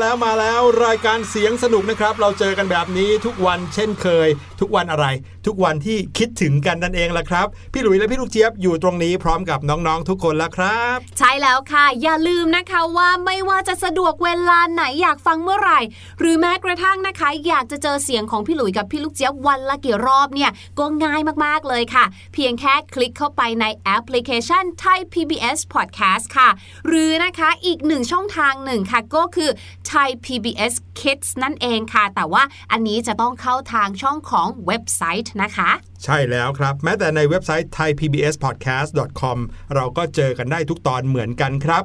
แล้วมาแล้ว รายการเสียงสนุกนะครับ เราเจอกันแบบนี้ทุกวันเช่นเคย ทุกวันอะไร ทุกวันที่คิดถึงกันนั่นเองละครับ พี่หลุยและพี่ลูกเจี๊ยบอยู่ตรงนี้พร้อมกับน้องๆทุกคนแล้วครับ ใช่แล้วค่ะ อย่าลืมนะคะว่าไม่ว่าจะสะดวกเวลาไหนอยากฟังเมื่อไหร่ หรือแม้กระทั่งนะคะ อยากจะเจอเสียงของพี่หลุยกับพี่ลูกเจี๊ยบวันละกี่รอบเนี่ยก็ง่ายมากๆเลยค่ะ เพียงแค่คลิกเข้าไปในแอปพลิเคชัน Thai PBS Podcast ค่ะ หรือนะคะอีกหนึ่งช่องทางหนึ่งค่ะก็คือ Thai PBS Kids นั่นเองค่ะ แต่ว่าอันนี้จะต้องเข้าทางช่องของเว็บไซต์นะคะ ใช่แล้วครับ แม้แต่ในเว็บไซต์ thaipbspodcast.com เราก็เจอกันได้ทุกตอนเหมือนกันครับ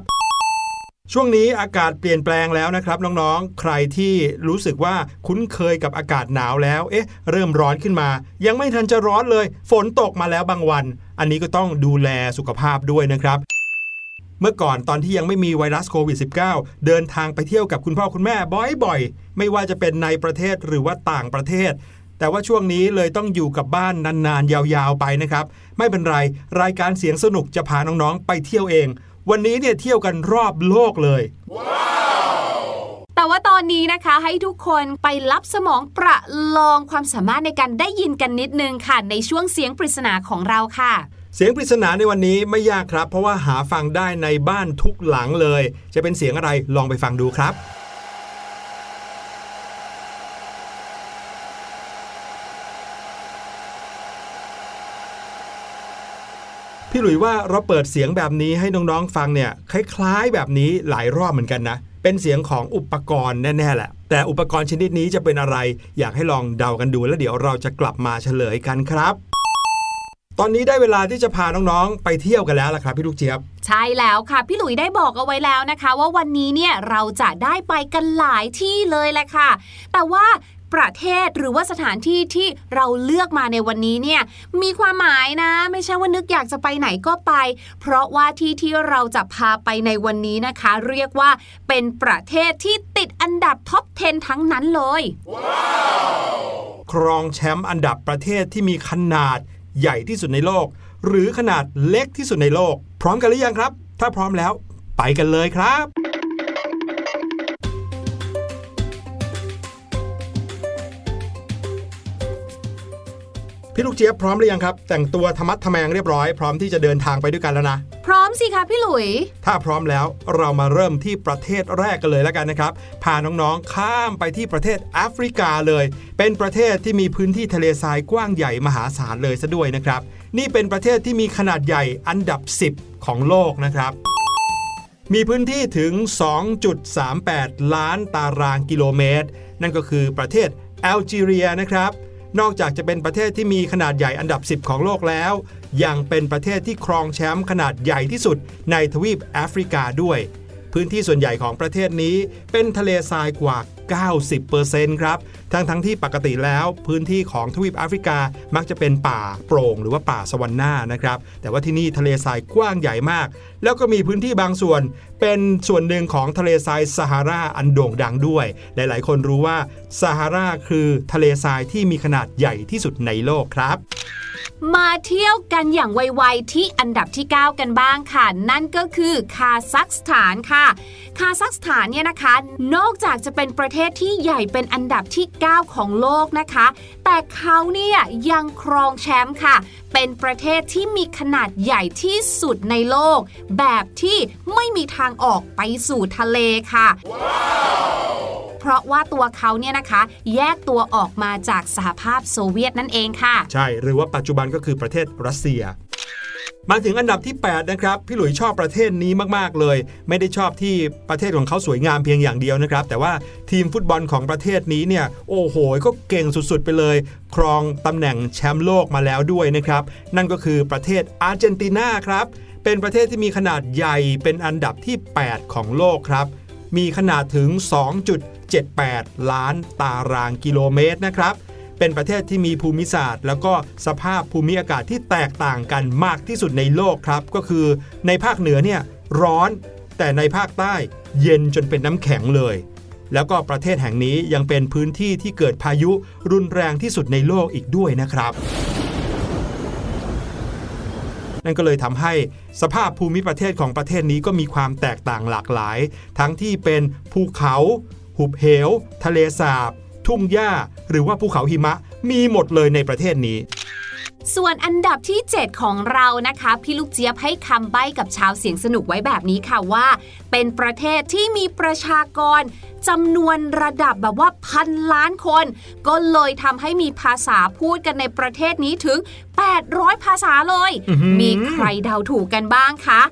ช่วงนี้อากาศเปลี่ยนแปลงแล้วนะครับน้องๆ ใครที่รู้สึกว่าคุ้นเคยกับอากาศหนาวแล้ว เอ๊ะ เริ่มร้อนขึ้นมา ยังไม่ทันจะร้อนเลย ฝนตกมาแล้วบางวัน อันนี้ก็ต้องดูแลสุขภาพด้วยนะครับ เมื่อก่อนตอนที่ยังไม่มีไวรัสโควิด -19 เดินทางไปเที่ยวกับคุณพ่อคุณแม่บ่อยๆ ไม่ว่าจะเป็นในประเทศหรือว่าต่างประเทศ แต่ว่าช่วงนี้เลยต้องอยู่กับบ้านนานๆ ยาวๆไปนะครับ ไม่เป็นไร รายการเสียงสนุกจะพาน้องๆ ไปเที่ยวเอง วันนี้เนี่ยเที่ยวกันรอบโลกเลยแต่ว่าตอนนี้นะคะให้ทุกคนไปรับสมองประลองความสามารถในการได้ยินกันนิดนึงค่ะ ในช่วงเสียงปริศนาของเราค่ะ เสียงปริศนาในวันนี้ไม่ยากครับ เพราะว่าหาฟังได้ในบ้านทุกหลังเลย จะเป็นเสียงอะไรลองไปฟังดูครับพี่หลุยว่าเราเปิดเสียงแบบนี้ให้น้องๆฟังเนี่ยคล้ายๆ แบบนี้หลายรอบเหมือนกันนะ เป็นเสียงของอุปกรณ์แน่ๆแหละ แต่อุปกรณ์ชนิดนี้จะเป็นอะไร อยากให้ลองเดากันดูแล้วเดี๋ยวเราจะกลับมาเฉลยกันครับ ตอนนี้ได้เวลาที่จะพาน้องๆ ไปเที่ยวกันแล้วล่ะครับพี่ลูกเจี๊ยบ ใช่แล้วค่ะ พี่หลุยได้บอกเอาไว้แล้วนะคะ ว่าวันนี้เนี่ยเราจะได้ไปกันหลายที่เลยแหละค่ะ แต่ว่าประเทศหรือว่าสถานที่ที่เราเลือกมาในวันนี้เนี่ยมีความหมายนะ ไม่ใช่ว่านึกอยากจะไปไหนก็ไป เพราะว่าที่ที่เราจะพาไปในวันนี้นะคะ เรียกว่าเป็นประเทศที่ติดอันดับท็อป 10 ทั้งนั้นเลยครองแชมป์อันดับประเทศที่มีขนาด ใหญ่ที่สุดในโลก หรือขนาดเล็กที่สุดในโลก พร้อมกันหรือยังครับ ถ้าพร้อมแล้ว ไปกันเลยครับ พี่ลูกเจี๊ยบพร้อมหรือยังครับ แต่งตัวธรรมัดทแมงเรียบร้อยพร้อมที่จะเดินทางไปด้วยกันแล้วนะ พร้อมสิคะพี่หลุย ถ้าพร้อมแล้วเรามาเริ่มที่ประเทศแรกกันเลยแล้วกันนะครับพาน้องๆข้ามไปที่ประเทศแอฟริกาเลย เป็นประเทศที่มีพื้นที่ทะเลทรายกว้างใหญ่มหาศาลเลยซะด้วยนะครับ นี่เป็นประเทศที่มีขนาดใหญ่อันดับ 10 ของโลกนะครับมีพื้นที่ถึง 2.38 ล้านตารางกิโลเมตร นั่นก็คือประเทศแอลจีเรียนะครับ นอกจากจะเป็นประเทศที่มีขนาดใหญ่อันดับ 10 ของโลกแล้ว ยังเป็นประเทศที่ครองแชมป์ขนาดใหญ่ที่สุดในทวีปแอฟริกาด้วย พื้นที่ส่วนใหญ่ของประเทศนี้เป็นทะเลทรายกว่า 90%ครับ ทั้งทั้งที่ปกติแล้วพื้นที่ของทวีปแอฟริกามักจะเป็นป่าโปร่งหรือว่าป่าสวรรค์หน้านะครับ แต่ว่าที่นี่ทะเลทรายกว้างใหญ่มาก แล้วก็มีพื้นที่บางส่วน เป็นส่วนหนึ่งของทะเลทรายซาฮาราอันโด่งดังด้วย หลายๆ คนรู้ว่าซาฮาราคือทะเลทรายที่มีขนาดใหญ่ที่สุดในโลกครับมาเที่ยวกันอย่างไวๆที่อันดับที่ 9 กันบ้างค่ะ นั่นก็คือคาซัคสถานค่ะ คาซัคสถานเนี่ยนะคะ นอกจากจะเป็นประเทศที่ใหญ่เป็นอันดับที่ 9 ของโลกนะคะ แต่เขาเนี่ยยังครองแชมป์ค่ะ เป็นประเทศที่มีขนาดใหญ่ที่สุดในโลก แบบที่ไม่มีทางออกไปสู่ทะเลค่ะเพราะว่าตัวเขาเนี่ยนะคะแยกตัวออกมาจากสหภาพโซเวียตนั่นเองค่ะ ใช่หรือว่าปัจจุบันก็คือประเทศรัสเซีย มาถึงอันดับที่ 8 นะครับ พี่หลุยชอบประเทศนี้มาก ๆ เลย ไม่ได้ชอบที่ประเทศของเขาสวยงามเพียงอย่างเดียวนะครับ แต่ว่าทีมฟุตบอลของประเทศนี้เนี่ย โอ้โห ก็เก่งสุด ๆ ไปเลย ครองตำแหน่งแชมป์โลกมาแล้วด้วยนะครับ นั่นก็คือประเทศอาร์เจนตินาครับ เป็นประเทศที่มีขนาดใหญ่เป็นอันดับที่ 8 ของโลกครับ มีขนาดถึง 2.78 ล้านตารางกิโลเมตรนะครับ เป็นประเทศที่มีภูมิศาสตร์ แล้วก็สภาพภูมิอากาศที่แตกต่างกันมากที่สุดในโลกครับ ก็คือในภาคเหนือเนี่ยร้อน แต่ในภาคใต้เย็นจนเป็นน้ำแข็งเลย แล้วก็ประเทศแห่งนี้ยังเป็นพื้นที่ที่เกิดพายุรุนแรงที่สุดในโลกอีกด้วยนะครับนั่นก็เลยทำให้สภาพภูมิประเทศของประเทศนี้ก็มีความแตกต่างหลากหลาย ทั้งที่เป็นภูเขา หุบเหว ทะเลสาบ ทุ่งหญ้า หรือว่าภูเขาหิมะมีหมดเลยในประเทศนี้ ส่วนอันดับที่ 7 ของเรานะคะ พี่ลูกเจี๊ยบให้คำใบ้กับชาวเสียงสนุกไว้แบบนี้ค่ะว่า เป็นประเทศที่มีประชากรจำนวนระดับแบบว่าพันล้านคน ก็เลยทำให้มีภาษาพูดกันในประเทศนี้ถึง 800 ภาษาเลยอื้อหือมีใครเดาถูกกันบ้างคะ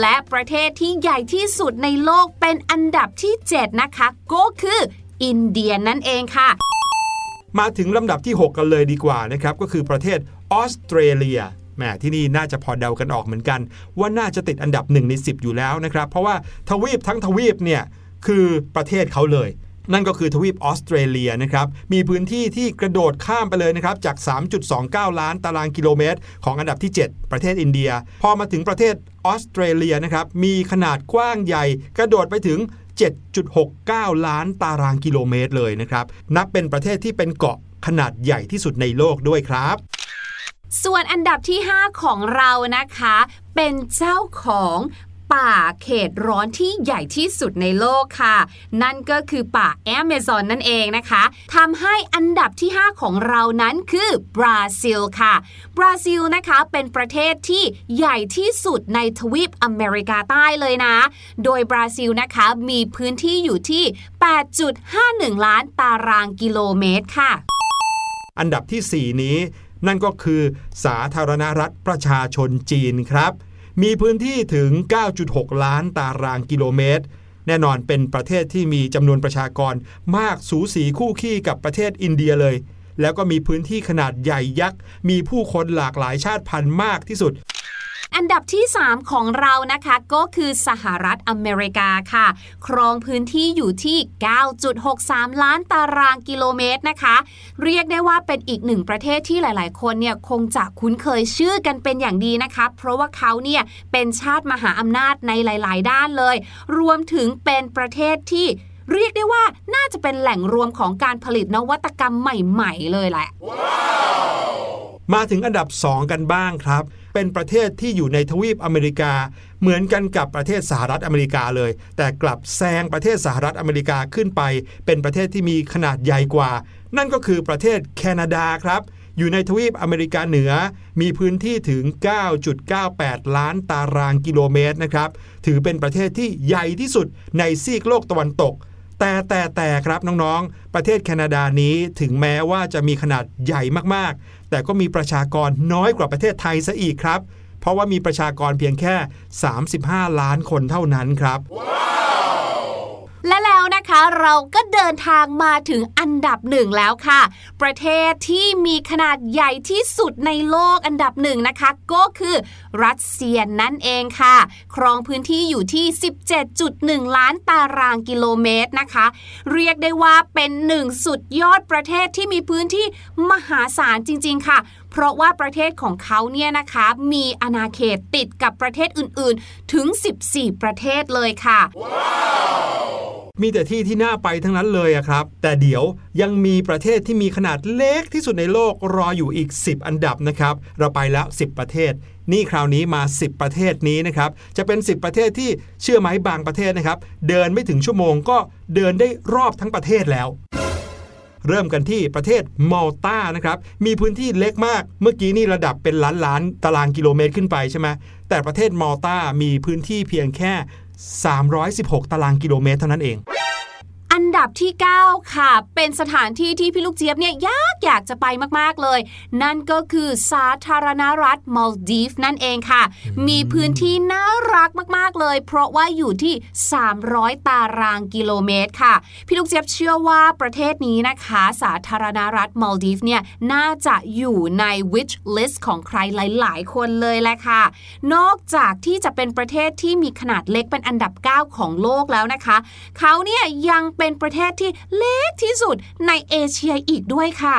และประเทศที่ใหญ่ที่สุดในโลกเป็นอันดับที่ 7 นะคะ ก็คือ อินเดียนั่นเองค่ะ มาถึงลำดับที่ 6 กันเลยดีกว่านะครับ ก็คือประเทศออสเตรเลียแหมที่นี่น่าจะพอเดากันออกเหมือนกัน ว่าน่าจะติดอันดับ1ใน10 อยู่แล้วนะครับ เพราะว่าทวีปทั้งทวีปเนี่ยคือประเทศเขาเลย นั่นก็คือทวีปออสเตรเลียนะครับมีพื้นที่ที่กระโดดข้ามไปเลยนะครับจาก 3.29 ล้านตารางกิโลเมตร ของอันดับที่ 7 ประเทศอินเดีย พอมาถึงประเทศออสเตรเลียนะครับมีขนาดกว้างใหญ่กระโดดไปถึง 7.69 ล้านตารางกิโลเมตรเลยนะครับ นับเป็นประเทศที่เป็นเกาะขนาดใหญ่ที่สุดในโลกด้วยครับ ส่วนอันดับที่ 5 ของเรานะคะ เป็นเจ้าของ ป่าเขตร้อนที่ใหญ่ที่สุดในโลกค่ะ นั่นก็คือป่าแอมะซอนนั่นเองนะคะทำให้อันดับที่ 5 ของเรานั้นคือบราซิลค่ะ บราซิลนะคะเป็นประเทศที่ใหญ่ที่สุดในทวีปอเมริกาใต้เลยนะ โดยบราซิลนะคะมีพื้นที่อยู่ที่ 8.51 ล้านตารางกิโลเมตรค่ะ อันดับที่ 4 นี้ นั่นก็คือสาธารณรัฐประชาชนจีนครับ มีพื้นที่ถึง 9.6 ล้านตารางกิโลเมตร แน่นอนเป็นประเทศที่มีจำนวนประชากรมากสูสีคู่ขี้กับประเทศอินเดียเลย แล้วก็มีพื้นที่ขนาดใหญ่ยักษ์ มีผู้คนหลากหลายชาติพันธุ์มากที่สุด อันดับที่ 3 ของเรานะคะ ก็คือสหรัฐอเมริกาค่ะ ครองพื้นที่อยู่ที่ 9.63 ล้านตารางกิโลเมตรนะคะ เรียกได้ว่าเป็นอีกหนึ่งประเทศที่หลาย ๆ คนเนี่ยคงจะคุ้นเคยชื่อกันเป็นอย่างดีนะคะ เพราะว่าเขาเนี่ยเป็นชาติมหาอำนาจในหลาย ๆ ด้านเลย รวมถึงเป็นประเทศที่เรียกได้ว่าน่าจะเป็นแหล่งรวมของการผลิตนวัตกรรมใหม่ ๆ เลยแหละมาถึงอันดับ 2 กันบ้างครับ เป็นประเทศที่อยู่ในทวีปอเมริกา เหมือนกันกับประเทศสหรัฐอเมริกาเลย แต่กลับแซงประเทศสหรัฐอเมริกาขึ้นไป เป็นประเทศที่มีขนาดใหญ่กว่า นั่นก็คือประเทศแคนาดาครับ อยู่ในทวีปอเมริกาเหนือ มีพื้นที่ถึง 9.98 ล้านตารางกิโลเมตรนะครับ ถือเป็นประเทศที่ใหญ่ที่สุดในซีกโลกตะวันตก แต่แต่แต่ครับน้องๆ ประเทศแคนาดานี้ถึงแม้ว่าจะมีขนาดใหญ่มากๆ แต่ก็มีประชากรน้อยกว่าประเทศไทยซะอีกครับ เพราะว่ามีประชากรเพียงแค่ 35 ล้านคนเท่านั้นครับ และแล้วนะคะเราก็เดินทางมาถึงอันดับหนึ่งแล้วค่ะ ประเทศที่มีขนาดใหญ่ที่สุดในโลกอันดับหนึ่งนะคะ ก็คือรัสเซียนั่นเองค่ะ ครองพื้นที่อยู่ที่ 17.1 ล้านตารางกิโลเมตรนะคะ เรียกได้ว่าเป็นหนึ่งสุดยอดประเทศที่มีพื้นที่มหาศาลจริง ๆ ค่ะ เพราะว่าประเทศของเขาเนี่ยนะคะมีอาณาเขตติดกับประเทศอื่น ๆ ถึง 14 ประเทศเลยค่ะ มีแต่ที่ที่น่าไปทั้งนั้นเลยอะครับ แต่เดี๋ยวยังมีประเทศที่มีขนาดเล็กที่สุดในโลกรออยู่อีก 10 อันดับนะครับ เราไปแล้ว 10 ประเทศ นี่คราวนี้มา 10 ประเทศนี้นะครับ จะเป็น 10 ประเทศที่เชื่อไหมบางประเทศนะครับ เดินไม่ถึงชั่วโมงก็เดินได้รอบทั้งประเทศแล้วเริ่มกันที่ประเทศมัลตานะครับ มีพื้นที่เล็กมาก เมื่อกี้นี่ระดับเป็นล้านล้านตารางกิโลเมตรขึ้นไปใช่ไหมแต่ประเทศมัลตามีพื้นที่เพียงแค่ 316 ตารางกิโลเมตรเท่านั้นเอง อันดับที่ 9 ค่ะ เป็นสถานที่ที่พี่ลูกเจี๊ยบเนี่ยยาก อยากจะไปมากๆเลย นั่นก็คือสาธารณรัฐมาลดีฟนั่นเองค่ะ มีพื้นที่น่ารักมากๆเลย เพราะว่าอยู่ที่ 300 ตารางกิโลเมตรค่ะ พี่ลูกเจี๊ยบเชื่อว่าประเทศนี้นะคะ สาธารณรัฐมาลดีฟเนี่ยน่าจะอยู่ใน wish list ของใครหลาย ๆ คนเลยแหละค่ะ นอกจากที่จะเป็นประเทศที่มีขนาดเล็กเป็นอันดับ 9 ของโลกแล้วนะคะ เขาเนี่ยยังเป็นประเทศที่เล็กที่สุดในเอเชียอีกด้วยค่ะ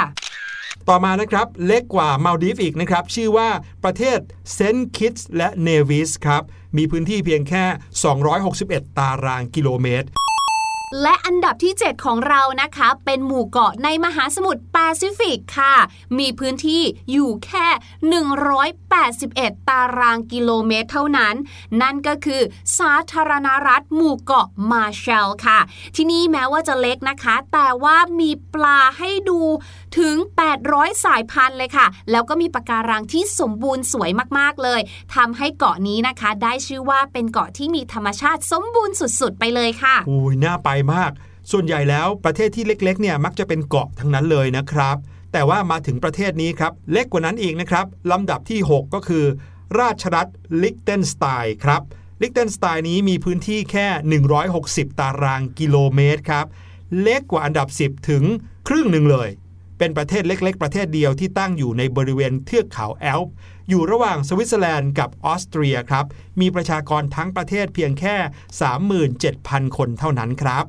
ต่อมานะครับ เล็กกว่ามาลดีฟอีกนะครับ ชื่อว่าประเทศเซนต์คิตส์และเนวิสครับ มีพื้นที่เพียงแค่ 261 ตารางกิโลเมตร และอันดับที่ 7 ของเรานะคะ เป็นหมู่เกาะในมหาสมุทรแปซิฟิกค่ะ มีพื้นที่อยู่แค่ 181 ตารางกิโลเมตรเท่านั้น นั่นก็คือสาธารณรัฐหมู่เกาะมาร์แชลค่ะ ที่นี่แม้ว่าจะเล็กนะคะ แต่ว่ามีปลาให้ดู ถึง 800 สายพันธุ์เลยค่ะ แล้วก็มีปะการังที่สมบูรณ์สวยมากๆเลยทำให้เกาะนี้นะคะ ได้ชื่อว่าเป็นเกาะที่มีธรรมชาติสมบูรณ์สุดๆ ไปเลยค่ะอุ้ยน่าไปมาก ส่วนใหญ่แล้วประเทศที่เล็กๆเนี่ยมักจะเป็นเกาะทั้งนั้นเลยนะครับ แต่ว่ามาถึงประเทศนี้ครับ เล็กกว่านั้นอีกนะครับลำดับที่ 6 ก็คือ ราชรัฐลิกเทนสไตน์ครับลิกเทนสไตน์นี้มีพื้นที่แค่ 160 ตารางกิโลเมตรครับ เล็กกว่าอันดับ 10 ถึงครึ่งหนึ่งเลย เป็นประเทศเล็ก ๆ ประเทศเดียวที่ตั้งอยู่ในบริเวณเทือกเขาแอลป์อยู่ระหว่างสวิตเซอร์แลนด์กับออสเตรียครับ มีประชากรทั้งประเทศเพียงแค่ 37,000 คนเท่านั้นครับ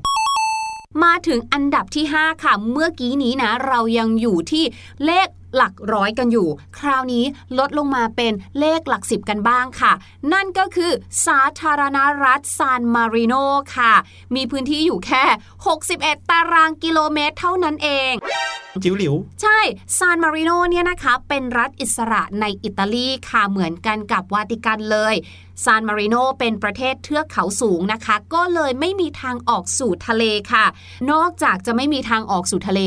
มาถึงอันดับที่ 5 ค่ะ เมื่อกี้นี้นะ เรายังอยู่ที่เลขหลักร้อยกันอยู่ คราวนี้ลดลงมาเป็นเลขหลักสิบกันบ้างค่ะ นั่นก็คือสาธารณรัฐซานมาริโนค่ะ มีพื้นที่อยู่แค่ 61 ตารางกิโลเมตรเท่านั้นเองจิ๋วหลิว ใช่ซานมาริโนเนี่ยนะคะ เป็นรัฐอิสระในอิตาลีค่ะเหมือนกันกับวาติกันเลยซานมาริโนเป็นประเทศเทือกเขาสูงนะคะ ก็เลยไม่มีทางออกสู่ทะเลค่ะ นอกจากจะไม่มีทางออกสู่ทะเล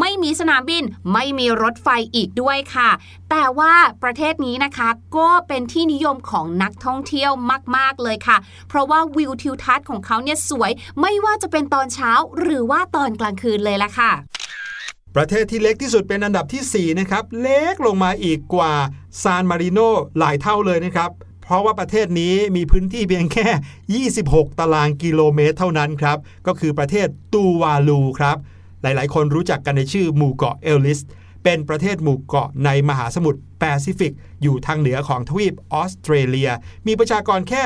ไม่มีสนามบิน ไม่มีรถไฟอีกด้วยค่ะ แต่ว่าประเทศนี้นะคะก็เป็นที่นิยมของนักท่องเที่ยวมาก ๆ เลยค่ะ เพราะว่าวิวทิวทัศน์ของเขาเนี่ยสวย ไม่ว่าจะเป็นตอนเช้าหรือว่าตอนกลางคืนเลยละค่ะ ประเทศที่เล็กที่สุดเป็นอันดับทีสี่ 4 นะครับ เล็กลงมาอีกกว่าซานมาริโนหลายเท่าเลยนะครับ เพราะว่าประเทศนี้มีพื้นที่เพียงแค่ 26 ตารางกิโลเมตรเท่านั้นครับ ก็คือประเทศตูวาลูครับ หลายๆ คนรู้จักกันในชื่อหมู่เกาะเอลลิส เป็นประเทศหมู่เกาะในมหาสมุทรแปซิฟิก อยู่ทางเหนือของทวีปออสเตรเลีย มีประชากรแค่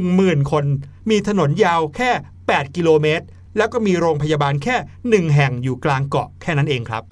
10,000 คน มีถนนยาวแค่ 8 กิโลเมตร แล้วก็มีโรงพยาบาลแค่ 1 แห่งอยู่กลางเกาะแค่นั้นเองครับ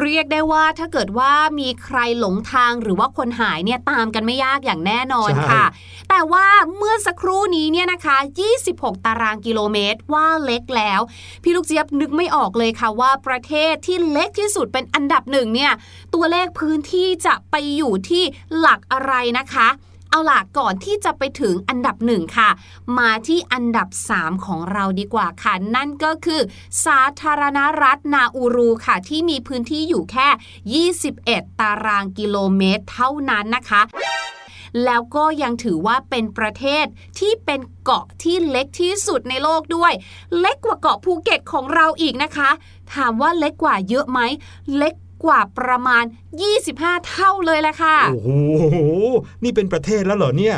เรียกได้ว่าถ้าเกิดว่ามีใครหลงทางหรือว่าคนหายเนี่ยตามกันไม่ยากอย่างแน่นอนใช่ค่ะ แต่ว่าเมื่อสักครู่นี้เนี่ยนะคะ 26 ตารางกิโลเมตรว่าเล็กแล้ว พี่ลูกเจี๊ยบนึกไม่ออกเลยค่ะว่าประเทศที่เล็กที่สุดเป็นอันดับหนึ่งเนี่ยตัวเลขพื้นที่จะไปอยู่ที่หลักอะไรนะคะ เอาล่ะก่อนที่จะไปถึงอันดับหนึ่งค่ะ มาที่อันดับ 3 ของเราดีกว่าค่ะ นั่นก็คือ สาธารณรัฐนาอูรูค่ะ ที่มีพื้นที่อยู่แค่ 21 ตารางกิโลเมตรเท่านั้นนะคะแล้วก็ยังถือว่าเป็นประเทศที่เป็นเกาะที่เล็กที่สุดในโลกด้วย เล็กกว่าเกาะภูเก็ตของเราอีกนะคะ ถามว่าเล็กกว่าเยอะไหม เล็ก กว่าประมาณ 25 เท่าเลยแหละค่ะ โอ้โห นี่เป็นประเทศแล้วเหรอเนี่ย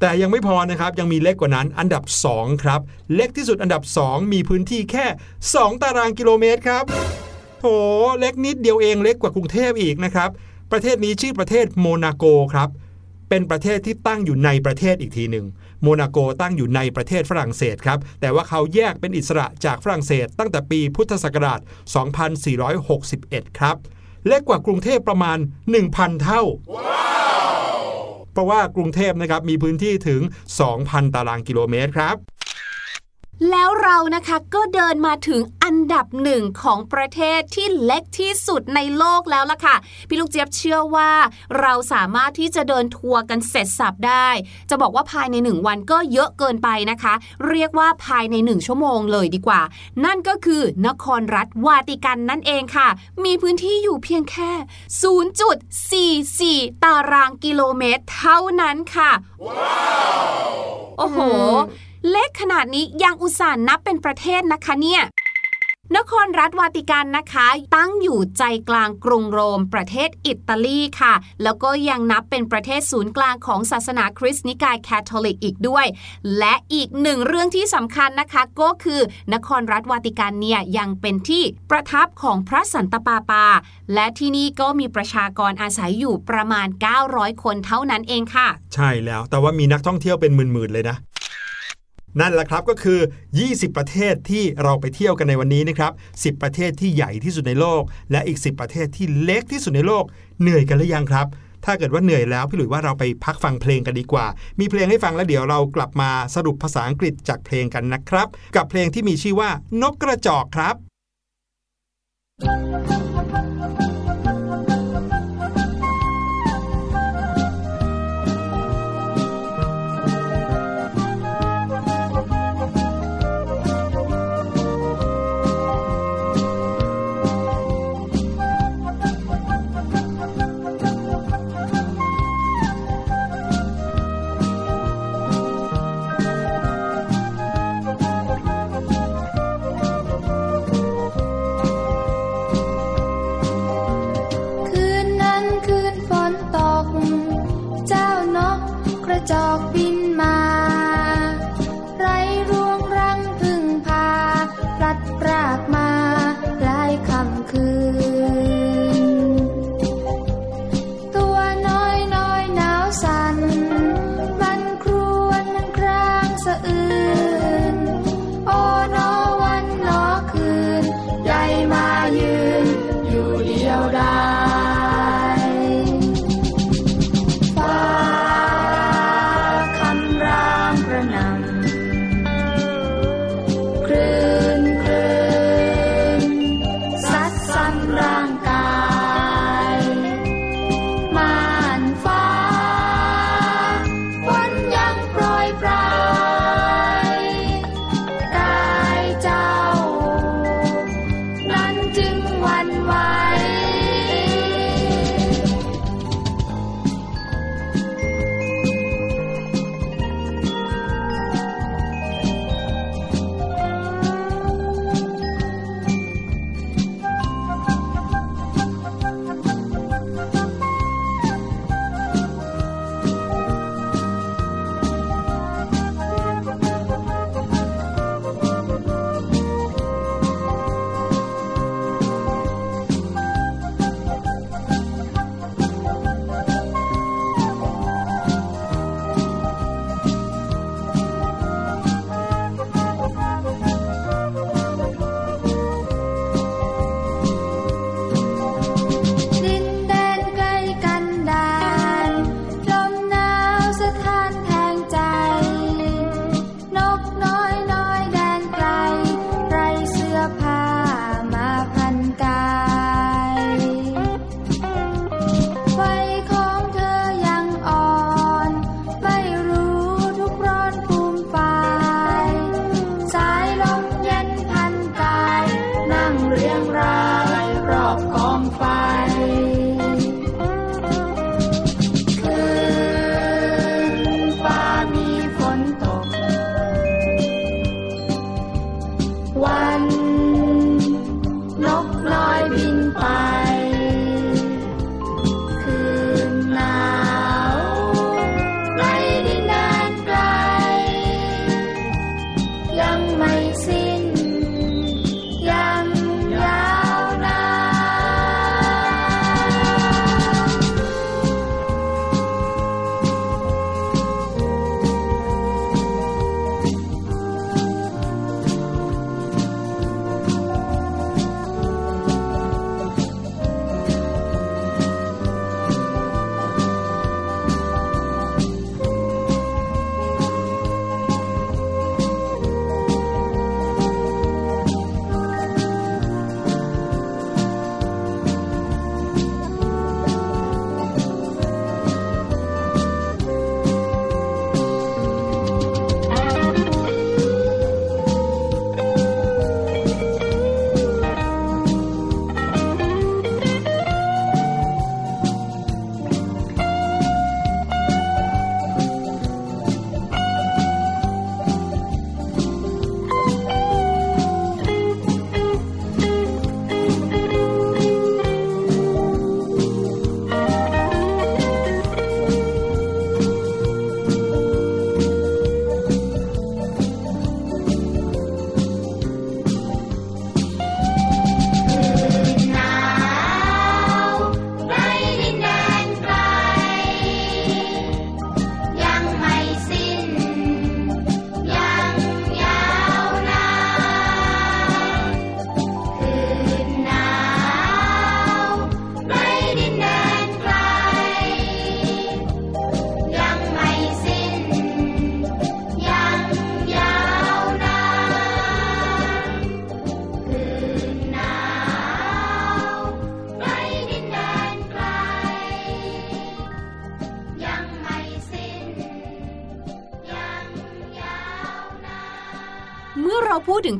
แต่ยังไม่พอนะครับ ยังมีเล็กกว่านั้นอันดับ 2 ครับ เล็กที่สุดอันดับ 2 มีพื้นที่แค่ 2 ตารางกิโลเมตรครับโถเล็กนิดเดียวเองเล็กกว่ากรุงเทพอีกนะครับ ประเทศนี้ชื่อประเทศโมนาโกครับ เป็นประเทศที่ตั้งอยู่ในประเทศอีกทีหนึ่ง โมนาโกตั้งอยู่ในประเทศฝรั่งเศสครับ แต่ว่าเขาแยกเป็นอิสระจากฝรั่งเศส ตั้งแต่ปีพุทธศักราช 2461 ครับ เล็กกว่ากรุงเทพประมาณ 1,000 เท่าเพราะว่ากรุงเทพนะครับมีพื้นที่ถึง 2,000 ตารางกิโลเมตรครับ แล้วเรานะคะก็เดินมาถึงอันดับหนึ่งของประเทศที่เล็กที่สุดในโลกแล้วล่ะค่ะ พี่ลูกเจี๊ยบเชื่อว่า เราสามารถที่จะเดินทัวร์กันเสร็จสับได้ จะบอกว่าภายในหนึ่งวันก็เยอะเกินไปนะคะ เรียกว่าภายในหนึ่งชั่วโมงเลยดีกว่า นั่นก็คือนครรัฐวาติกันนั่นเองค่ะ มีพื้นที่อยู่เพียงแค่ 0.44 ตารางกิโลเมตร เท่านั้นค่ะโอ้โห เล็กขนาดนี้ยังอุตส่าห์นับเป็นประเทศนะคะเนี่ยนครรัฐวาติกันนะคะ ตั้งอยู่ใจกลางกรุงโรม ประเทศอิตาลีค่ะ แล้วก็ยังนับเป็นประเทศศูนย์กลางของศาสนาคริสต์นิกายแคทอลิกอีกด้วย และอีกหนึ่งเรื่องที่สำคัญนะคะ ก็คือนครรัฐวาติกันเนี่ยยังเป็นที่ประทับของพระสันตะปาปา และที่นี่ก็มีประชากรอาศัยอยู่ประมาณ 900 คนเท่านั้นเองค่ะ ใช่แล้วแต่ว่ามีนักท่องเที่ยวเป็นหมื่นๆเลยนะ นั่นแหละครับก็คือ 20 ประเทศที่เราไปเที่ยวกันในวันนี้นะครับ 10 ประเทศที่ใหญ่ที่สุดในโลก และอีก 10 ประเทศที่เล็กที่สุดในโลก เหนื่อยกันหรือยังครับ ถ้าเกิดว่าเหนื่อยแล้วพี่หลุยว่าเราไปพักฟังเพลงกันดีกว่า มีเพลงให้ฟังแล้วเดี๋ยวเรากลับมาสรุปภาษาอังกฤษจากเพลงกันนะครับ กับเพลงที่มีชื่อว่านกกระจอกครับ「พูด Bye.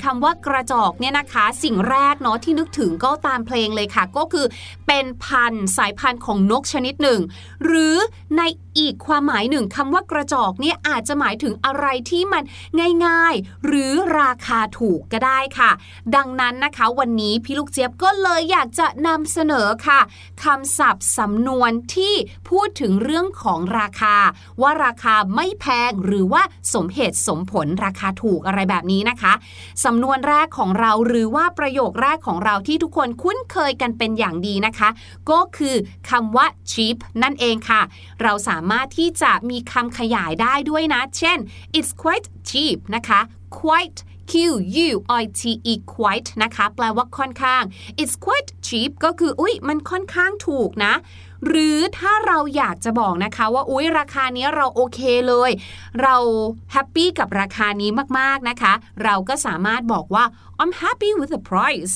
คำว่ากระจอกเนี่ยนะคะ สิ่งแรกเนาะที่นึกถึงก็ตามเพลงเลยค่ะ ก็คือเป็นพันธุ์สายพันธุ์ของนกชนิดหนึ่ง หรือใน อีกความหมายหนึ่งคำว่ากระจอกเนี่ยอาจจะหมายถึงอะไรที่มันง่ายๆ หรือราคาถูกก็ได้ค่ะ ดังนั้นนะคะวันนี้พี่ลูกเจี๊ยบก็เลยอยากจะนำเสนอค่ะคำศัพท์สำนวนที่พูดถึงเรื่องของราคา ว่าราคาไม่แพงหรือว่าสมเหตุสมผลราคาถูกอะไรแบบนี้นะคะสำนวนแรกของเราหรือว่าประโยคแรกของเราที่ทุกคนคุ้นเคยกันเป็นอย่างดีนะคะ ก็คือคำว่า cheap นั่นเองค่ะ เราสามารถที่จะมีคำขยายได้ด้วยนะ เช่น it's quite cheap นะคะ quite Q U I T E quite นะคะ แปลว่าค่อนข้าง it's quite cheap ก็คือ อุ๊ยมันค่อนข้างถูกนะ หรือถ้าเราอยากจะบอกนะคะว่า อุ๊ยราคานี้เราโอเคเลย เราแฮปปี้กับราคานี้มาก ๆ นะคะ เราก็สามารถบอกว่า I'm happy with the price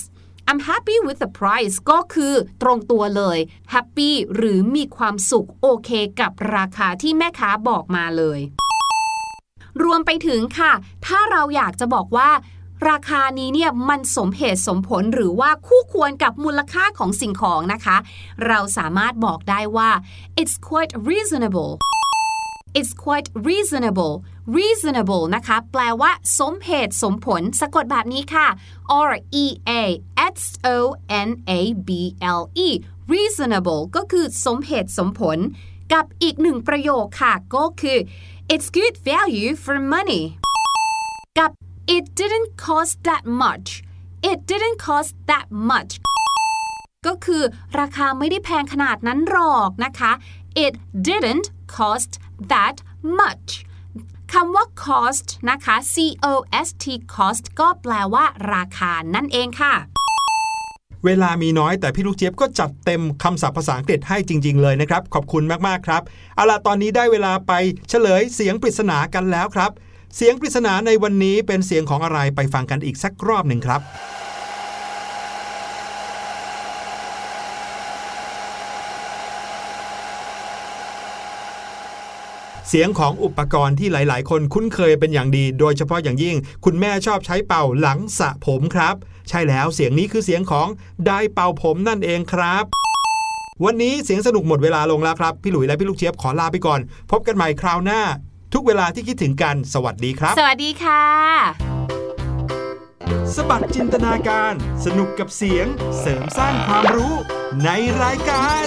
I'm happy with the price ก็คือตรงตัวเลย happy หรือมีความสุขโอเคกับราคาที่แม่ค้าบอกมาเลย รวมไปถึงค่ะ ถ้าเราอยากจะบอกว่าราคานี้เนี่ยมันสมเหตุสมผลหรือว่าคู่ควรกับมูลค่าของสิ่งของนะคะ เราสามารถบอกได้ว่า it's quite reasonable it's quite reasonable reasonable นะคะ แปลว่า สมเหตุสมผล สะกดแบบนี้ค่ะ R E A S O N A B L E reasonable ก็คือสมเหตุสมผล กับอีกหนึ่งประโยคค่ะ ก็คือ it's good value for money กับ it didn't cost that much it didn't cost that much ก็คือราคาไม่ได้แพงขนาดนั้นหรอกนะคะ it didn't cost that much คำว่า cost นะคะ c o s t cost ก็แปลว่าราคานั่นเองค่ะ เวลามีน้อยแต่พี่ลูกเจี๊ยบก็จัดเต็มคำศัพท์ภาษาอังกฤษให้จริง ๆ เลยนะครับ ขอบคุณมาก ๆ ครับ เอาล่ะ ตอนนี้ได้เวลาไปเฉลยเสียงปริศนากันแล้วครับ เสียงปริศนาในวันนี้เป็นเสียงของอะไรไปฟังกันอีกสักรอบหนึ่งครับ สียงของอุปกรณ์ที่หลาย ๆ คนคุ้นเคยเป็นอย่างดี โดยเฉพาะอย่างยิ่ง คุณแม่ชอบใช้เป่าหลังสระผมครับ ใช่แล้วเสียงนี้คือเสียงของไดร์เป่าผมนั่นเองครับ วันนี้เสียงสนุกหมดเวลาลงแล้วครับ พี่หลุยและพี่ลูกเจี๊ยบขอลาไปก่อน พบกันใหม่คราวหน้า ทุกเวลาที่คิดถึงกัน สวัสดีครับ สวัสดีค่ะ สบัดจินตนาการ สนุกกับเสียงเสริมสร้างความรู้ในรายการ